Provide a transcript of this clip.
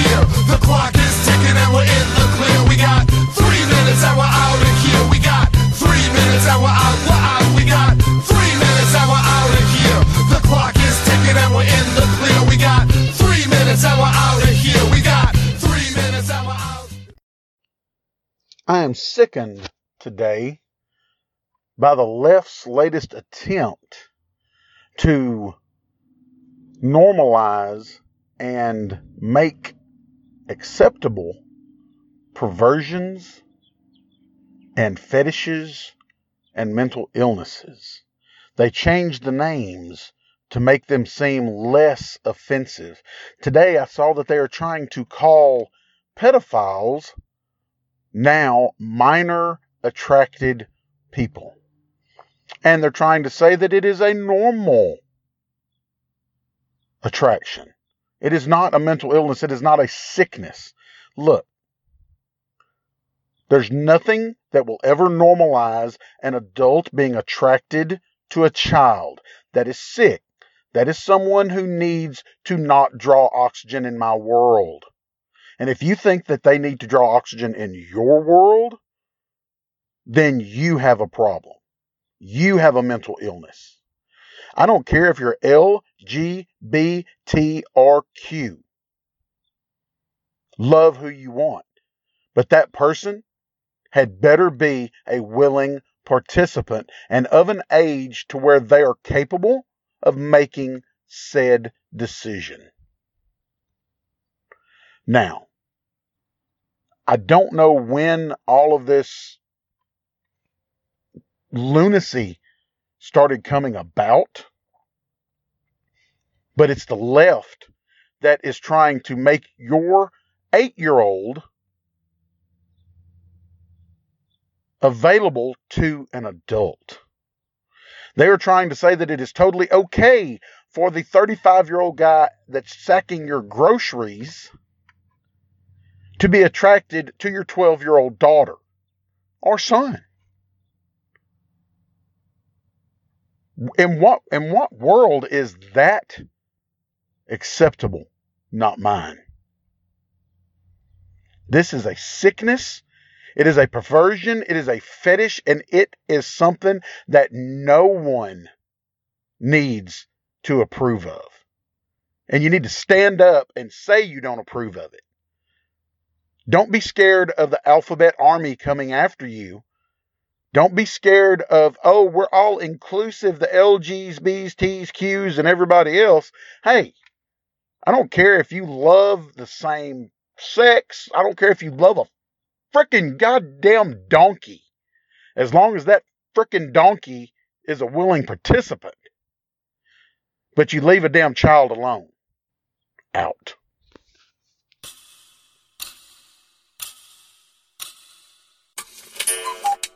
here. The clock is ticking and we're in the clear. We got three minutes and we're out of here. We got three minutes and we're out. We're out. We got three minutes and we're out of here. The clock is ticking and we're in the clear. We got three minutes and we're out of here. We got three minutes and we're out. I am sickened today by the left's latest attempt to normalize and make acceptable perversions and fetishes and mental illnesses. They changed the names to make them seem less offensive. Today I saw that they are trying to call pedophiles now minor attracted people. And they're trying to say that it is a normal attraction. It is not a mental illness. It is not a sickness. Look, there's nothing that will ever normalize an adult being attracted to a child that is sick. That is someone who needs to not draw oxygen in my world. And if you think that they need to draw oxygen in your world, then you have a problem. You have a mental illness. I don't care if you're L, G, B, T, or Q. Love who you want. But that person had better be a willing participant and of an age to where they are capable of making said decision. Now, I don't know when all of this lunacy started coming about, but it's the left that is trying to make your eight year old available to an adult. They are trying to say that it is totally okay for the 35 year old guy that's sacking your groceries to be attracted to your 12 year old daughter or son. In what, in what world is that acceptable? Not mine. This is a sickness it is a perversion, it is a fetish, and it is something that no one needs to approve of. And you need to stand up and say you don't approve of it. Don't be scared of the alphabet army coming after you. Don't be scared of, oh, we're all inclusive, the LGs, Bs, Ts, Qs, and everybody else. Hey, I don't care if you love the same sex. I don't care if you love a freaking goddamn donkey. As long as that freaking donkey is a willing participant. But you leave a damn child alone. Out.